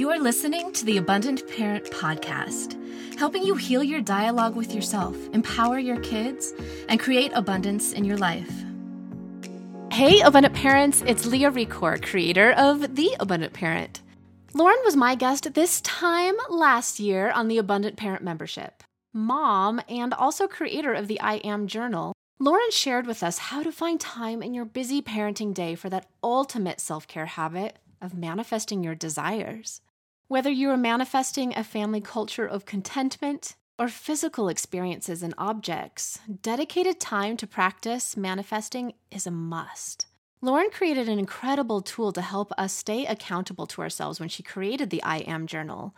You are listening to the Abundant Parent Podcast, helping you heal your dialogue with yourself, empower your kids, and create abundance in your life. Hey, Abundant Parents, it's Leah Recor, creator of The Abundant Parent. Lauren was my guest this time last year on the Abundant Parent membership. Mom and also creator of the I Am Journal, Lauren shared with us how to find time in your busy parenting day for that ultimate self care habit of manifesting your desires. Whether you are manifesting a family culture of contentment or physical experiences and objects, dedicated time to practice manifesting is a must. Lauren created an incredible tool to help us stay accountable to ourselves when she created the I Am Journal,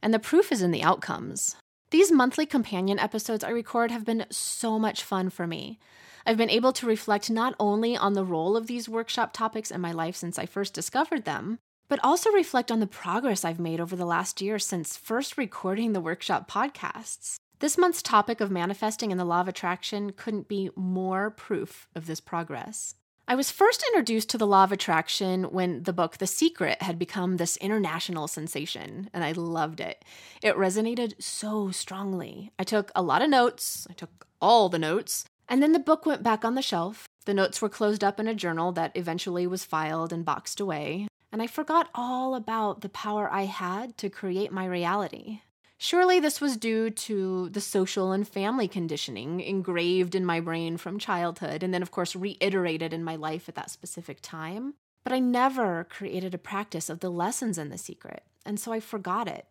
and the proof is in the outcomes. These monthly companion episodes I record have been so much fun for me. I've been able to reflect not only on the role of these workshop topics in my life since I first discovered them, but also reflect on the progress I've made over the last year since first recording the workshop podcasts. This month's topic of manifesting and the law of attraction couldn't be more proof of this progress. I was first introduced to the law of attraction when the book The Secret had become this international sensation, and I loved it. It resonated so strongly. I took a lot of notes, I took all the notes, and then the book went back on the shelf. The notes were closed up in a journal that eventually was filed and boxed away, and I forgot all about the power I had to create my reality. Surely this was due to the social and family conditioning engraved in my brain from childhood, and then, of course, reiterated in my life at that specific time. But I never created a practice of the lessons in the secret, and so I forgot it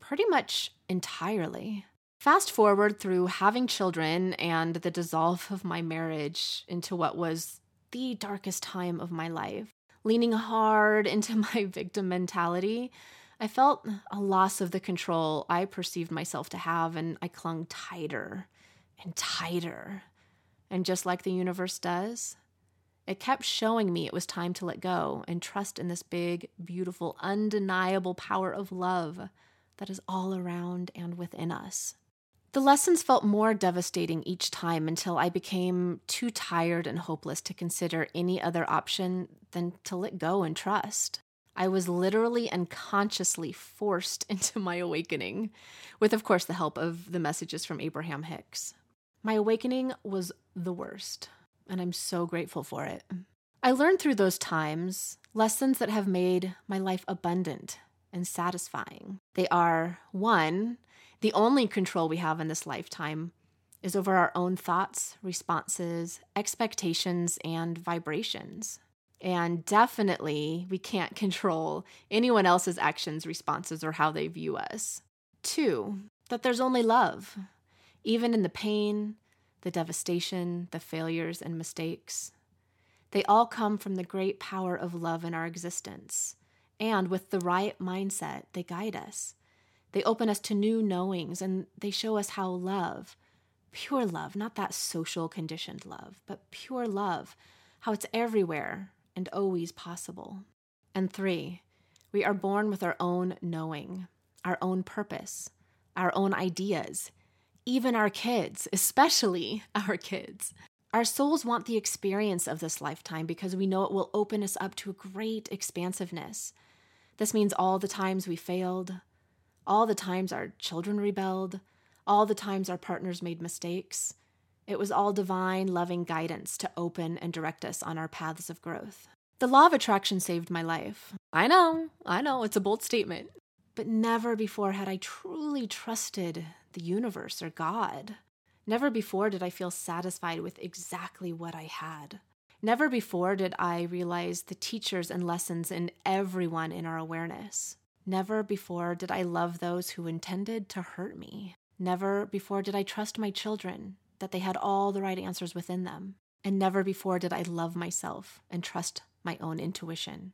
pretty much entirely. Fast forward through having children and the dissolve of my marriage into what was the darkest time of my life, leaning hard into my victim mentality. I felt a loss of the control I perceived myself to have, and I clung tighter and tighter. And just like the universe does, it kept showing me it was time to let go and trust in this big, beautiful, undeniable power of love that is all around and within us. The lessons felt more devastating each time until I became too tired and hopeless to consider any other option than to let go and trust. I was literally and consciously forced into my awakening, with, of course, the help of the messages from Abraham Hicks. My awakening was the worst, and I'm so grateful for it. I learned through those times lessons that have made my life abundant and satisfying. They are one, the only control we have in this lifetime is over our own thoughts, responses, expectations, and vibrations. And definitely, we can't control anyone else's actions, responses, or how they view us. Two, that there's only love, even in the pain, the devastation, the failures, and mistakes. They all come from the great power of love in our existence. And with the right mindset, they guide us. They open us to new knowings and they show us how love, pure love, not that social conditioned love, but pure love, how it's everywhere and always possible. And three, we are born with our own knowing, our own purpose, our own ideas, even our kids, especially our kids. Our souls want the experience of this lifetime because we know it will open us up to a great expansiveness. This means all the times we failed, all the times our children rebelled, all the times our partners made mistakes. It was all divine, loving guidance to open and direct us on our paths of growth. The law of attraction saved my life. I know, I know, it's a bold statement. But never before had I truly trusted the universe or God. Never before did I feel satisfied with exactly what I had. Never before did I realize the teachers and lessons in everyone in our awareness. Never before did I love those who intended to hurt me. Never before did I trust my children that they had all the right answers within them. And never before did I love myself and trust my own intuition.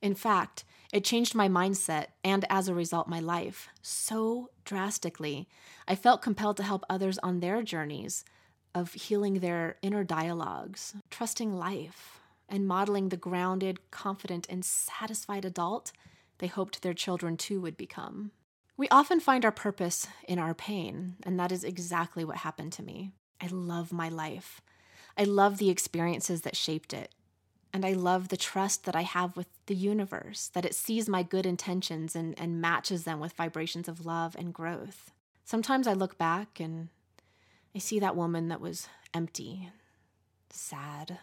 In fact, it changed my mindset and as a result, my life so drastically. I felt compelled to help others on their journeys of healing their inner dialogues, trusting life, and modeling the grounded, confident, and satisfied adult they hoped their children too would become. We often find our purpose in our pain, and that is exactly what happened to me. I love my life. I love the experiences that shaped it. And I love the trust that I have with the universe, that it sees my good intentions and, and matches them with vibrations of love and growth. Sometimes I look back and I see that woman that was empty, sad,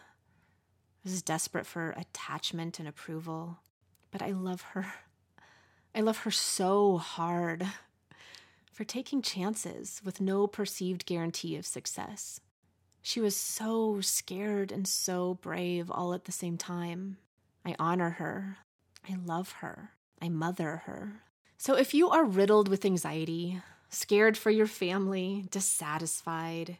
was desperate for attachment and approval. But I love her. I love her so hard for taking chances with no perceived guarantee of success. She was so scared and so brave all at the same time. I honor her. I love her. I mother her. So if you are riddled with anxiety, scared for your family, dissatisfied,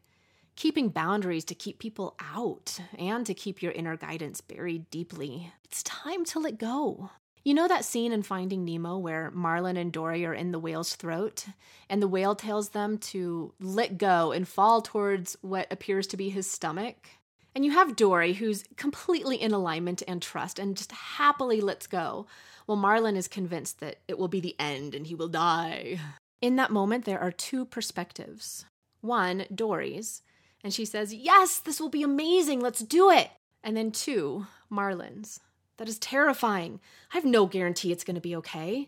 keeping boundaries to keep people out and to keep your inner guidance buried deeply, it's time to let go. You know that scene in Finding Nemo where Marlin and Dory are in the whale's throat and the whale tells them to let go and fall towards what appears to be his stomach? And you have Dory who's completely in alignment and trust and just happily lets go, while Marlin is convinced that it will be the end and he will die. In that moment, there are two perspectives. One, Dory's, and she says, Yes, this will be amazing, let's do it. And then two, Marlin's. That is terrifying. I have no guarantee it's going to be okay.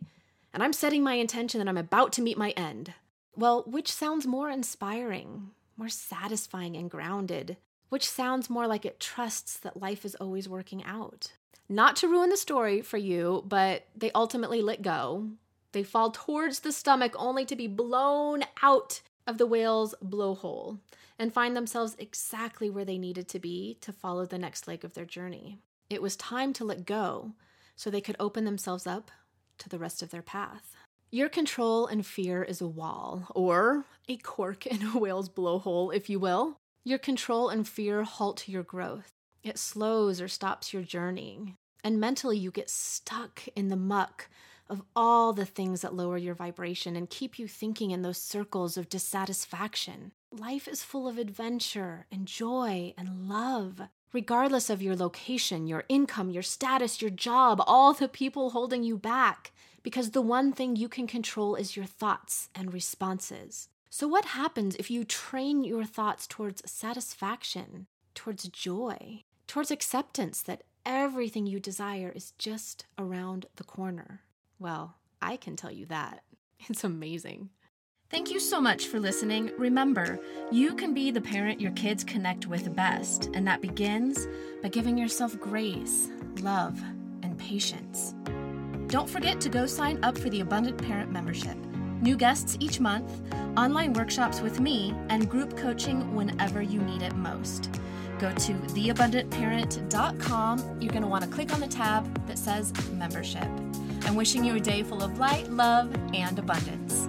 And I'm setting my intention that I'm about to meet my end. Well, which sounds more inspiring, more satisfying, and grounded? Which sounds more like it trusts that life is always working out? Not to ruin the story for you, but they ultimately let go. They fall towards the stomach only to be blown out of the whale's blowhole and find themselves exactly where they needed to be to follow the next leg of their journey. It was time to let go so they could open themselves up to the rest of their path. Your control and fear is a wall, or a cork in a whale's blowhole, if you will. Your control and fear halt your growth. It slows or stops your journeying. And mentally, you get stuck in the muck of all the things that lower your vibration and keep you thinking in those circles of dissatisfaction. Life is full of adventure and joy and love regardless of your location, your income, your status, your job, all the people holding you back, because the one thing you can control is your thoughts and responses. So, what happens if you train your thoughts towards satisfaction, towards joy, towards acceptance that everything you desire is just around the corner? Well, I can tell you that. It's amazing. Thank you so much for listening. Remember, you can be the parent your kids connect with best, and that begins by giving yourself grace, love, and patience. Don't forget to go sign up for the Abundant Parent membership. New guests each month, online workshops with me, and group coaching whenever you need it most. Go to theabundantparent.com. You're going to want to click on the tab that says membership. I'm wishing you a day full of light, love, and abundance.